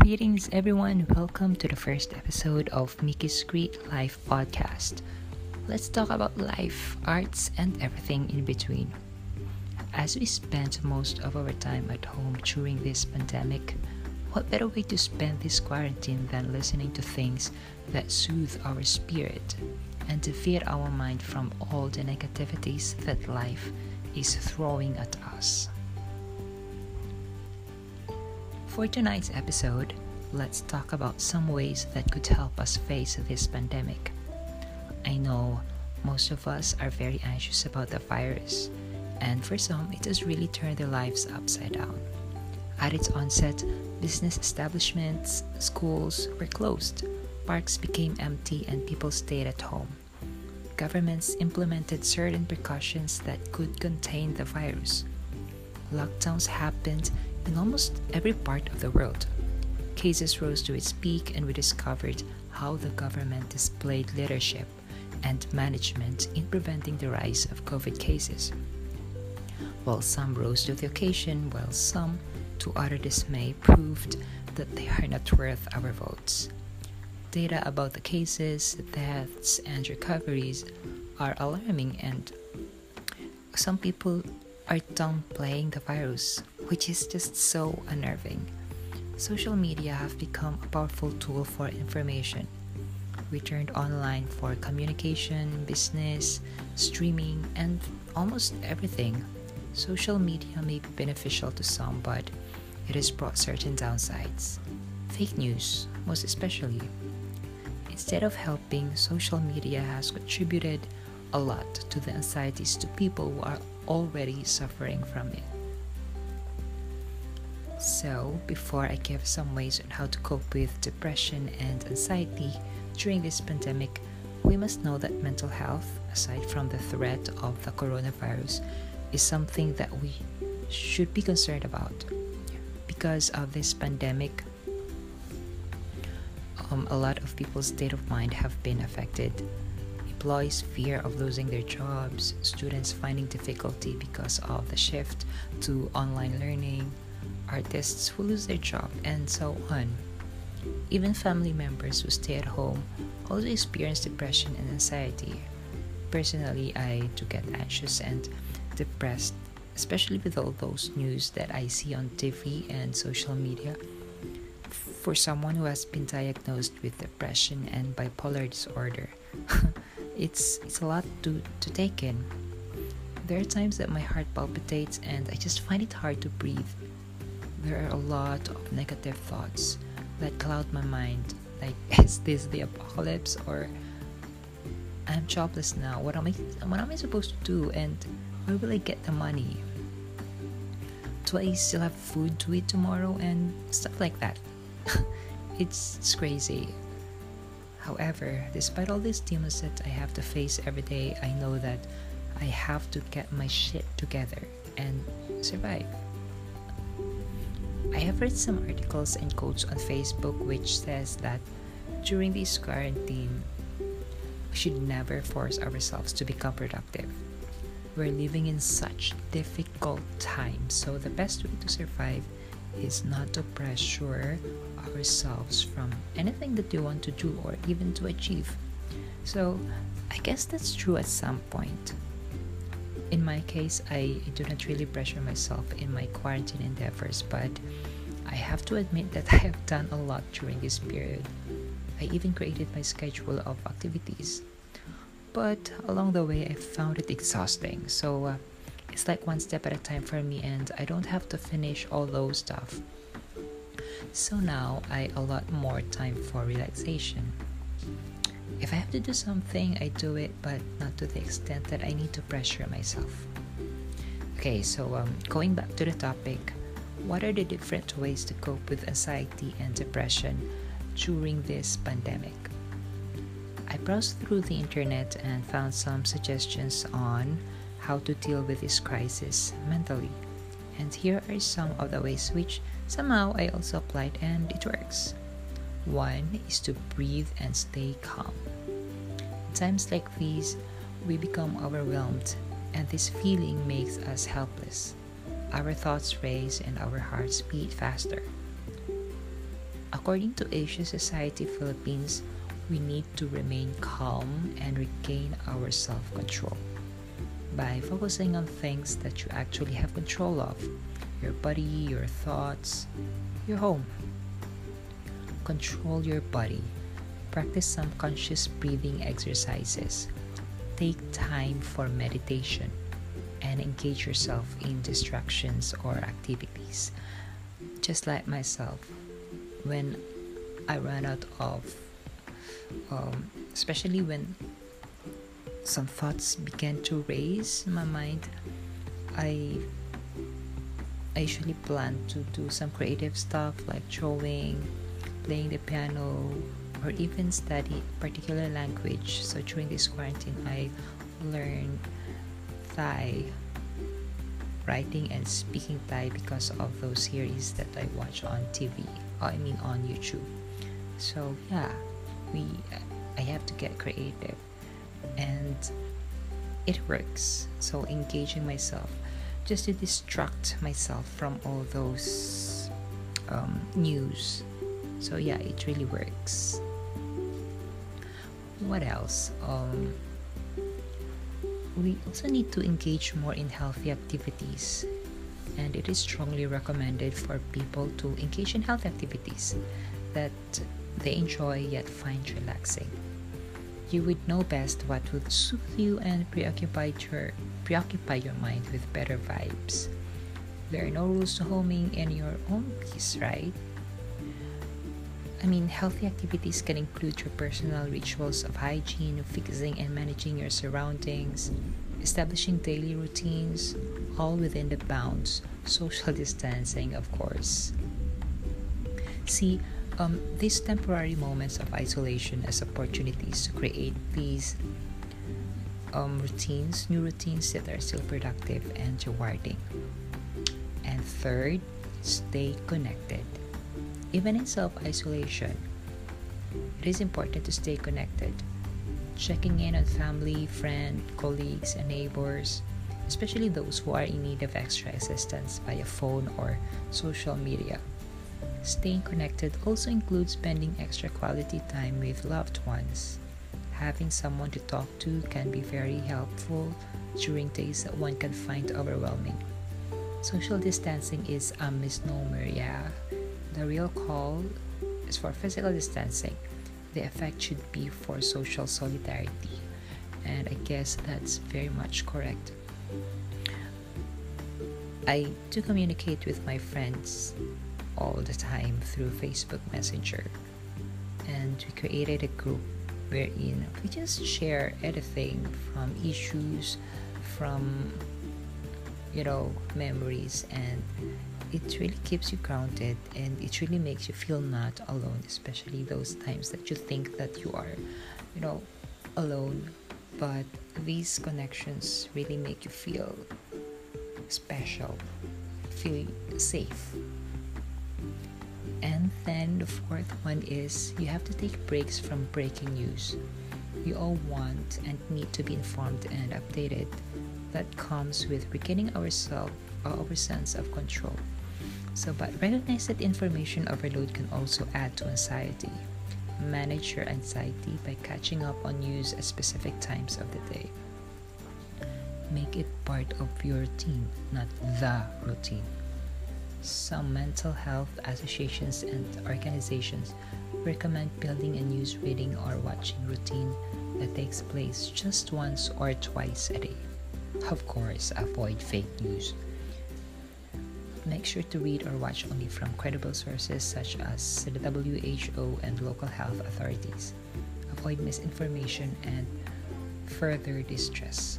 Greetings, everyone. Welcome to the first episode of Mickey's Great Life podcast. Let's talk about life, arts, and everything in between. As we spend most of our time at home during this pandemic, what better way to spend this quarantine than listening to things that soothe our spirit and to feed our mind from all the negativities that life is throwing at us? For tonight's episode, let's talk about some ways that could help us face this pandemic. I know most of us are very anxious about the virus, and for some, it has really turned their lives upside down. At its onset, business establishments, schools were closed, parks became empty, and people stayed at home. Governments implemented certain precautions that could contain the virus. Lockdowns happened in almost every part of the world. Cases rose to its peak, and we discovered how the government displayed leadership and management in preventing the rise of COVID cases. While some rose to the occasion, while some, to utter dismay, proved that they are not worth our votes. Data about the cases, deaths, and recoveries are alarming, and some people are downplaying the virus, which is just so unnerving. Social media have become a powerful tool for information. We turned online for communication, business, streaming, and almost everything. Social media may be beneficial to some, but it has brought certain downsides. Fake news, most especially. Instead of helping, social media has contributed a lot to the anxieties to people who are already suffering from it. So, before I give some ways on how to cope with depression and anxiety during this pandemic, we must know that mental health, aside from the threat of the coronavirus, is something that we should be concerned about. Because of this pandemic, um, a lot of people's state of mind have been affected employees' fear of losing their jobs, students finding difficulty because of the shift to online learning, artists who lose their job, and so on. Even family members who stay at home also experience depression and anxiety. Personally, I do get anxious and depressed, especially with all those news that I see on TV and social media. For someone who has been diagnosed with depression and bipolar disorder, it's it's a lot to to take in. There are times that my heart palpitates and I just find it hard to breathe. There are a lot of negative thoughts that cloud my mind. Like, is this the apocalypse or I'm jobless now? What am I what am I supposed to do and where will I get the money? Do I still have food to eat tomorrow and stuff like that? it's, it's crazy. However, despite all these demons that I have to face every day, I know that I have to get my shit together and survive. I have read some articles and quotes on Facebook which says that during this quarantine, we should never force ourselves to become productive. We're living in such difficult times, so the best way to survive is not to pressure ourselves from anything that we want to do or even to achieve. So, I guess that's true at some point. In my case, I do not really pressure myself in my quarantine endeavors, but I have to admit that I have done a lot during this period. I even created my schedule of activities. But along the way, I found it exhausting. So, uh, it's like one step at a time for me, and I don't have to finish all those stuff. So now I allot more time for relaxation. If I have to do something, I do it, but not to the extent that I need to pressure myself. Okay, so um, going back to the topic, what are the different ways to cope with anxiety and depression during this pandemic? I browsed through the internet and found some suggestions on how to deal with this crisis mentally. And here are some of the ways which somehow I also applied and it works. One is to breathe and stay calm. Times like these, we become overwhelmed, and this feeling makes us helpless. Our thoughts race and our hearts beat faster. According to Asia Society Philippines, we need to remain calm and regain our self control by focusing on things that you actually have control of your body, your thoughts, your home. Control your body. Practice some conscious breathing exercises. Take time for meditation and engage yourself in distractions or activities. Just like myself, when I run out of, um, especially when some thoughts began to raise in my mind, I I usually plan to do some creative stuff like drawing, playing the piano, or even study particular language. So during this quarantine, I learned Thai, writing and speaking Thai because of those series that I watch on TV. I mean on YouTube. So yeah, we I have to get creative and it works. So engaging myself just to distract myself from all those um, news. So yeah, it really works. What else? Um, we also need to engage more in healthy activities and it is strongly recommended for people to engage in health activities that they enjoy yet find relaxing. You would know best what would soothe you and preoccupy your preoccupy your mind with better vibes. There are no rules to homing in your own peace, right? I mean, healthy activities can include your personal rituals of hygiene, fixing and managing your surroundings, establishing daily routines, all within the bounds, social distancing, of course. See, um, these temporary moments of isolation as opportunities to create these um, routines, new routines that are still productive and rewarding. And third, stay connected. Even in self isolation, it is important to stay connected. Checking in on family, friends, colleagues, and neighbors, especially those who are in need of extra assistance via phone or social media. Staying connected also includes spending extra quality time with loved ones. Having someone to talk to can be very helpful during days that one can find overwhelming. Social distancing is a misnomer, yeah. The real call is for physical distancing. The effect should be for social solidarity. And I guess that's very much correct. I do communicate with my friends all the time through Facebook Messenger. And we created a group wherein we just share anything from issues, from you know, memories, and it really keeps you grounded and it really makes you feel not alone, especially those times that you think that you are, you know, alone. But these connections really make you feel special, feel safe and then the fourth one is you have to take breaks from breaking news. We all want and need to be informed and updated. That comes with regaining ourselves, our sense of control. So, but recognize that information overload can also add to anxiety. Manage your anxiety by catching up on news at specific times of the day. Make it part of your routine, not the routine. Some mental health associations and organizations recommend building a news reading or watching routine that takes place just once or twice a day. Of course, avoid fake news. Make sure to read or watch only from credible sources such as the WHO and local health authorities. Avoid misinformation and further distress.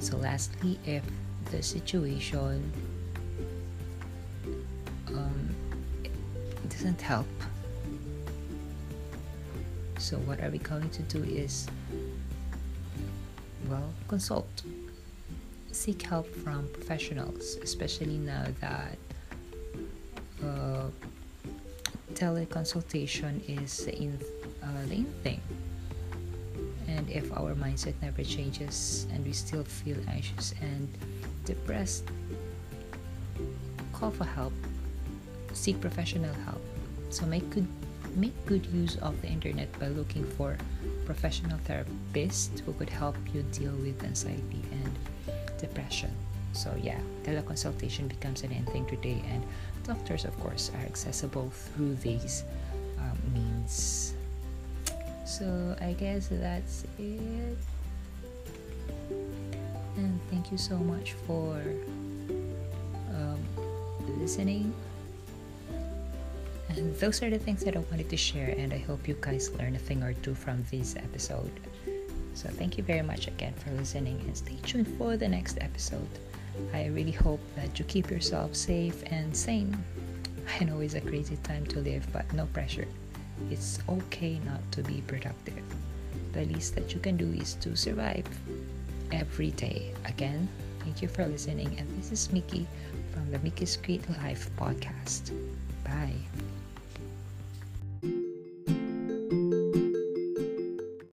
So, lastly, if the situation um, doesn't help. So, what are we going to do is, well, consult. Seek help from professionals, especially now that uh, teleconsultation is in uh, the in thing. And if our mindset never changes and we still feel anxious and depressed, call for help seek professional help. So make good make good use of the internet by looking for professional therapists who could help you deal with anxiety and depression. So yeah, teleconsultation becomes an end thing today, and doctors, of course, are accessible through these um, means. So I guess that's it. And thank you so much for um, listening. And those are the things that I wanted to share, and I hope you guys learn a thing or two from this episode. So, thank you very much again for listening, and stay tuned for the next episode. I really hope that you keep yourself safe and sane. I know it's a crazy time to live, but no pressure. It's okay not to be productive. The least that you can do is to survive every day. Again, thank you for listening, and this is Mickey from the Mickey's Great Life podcast. Bye.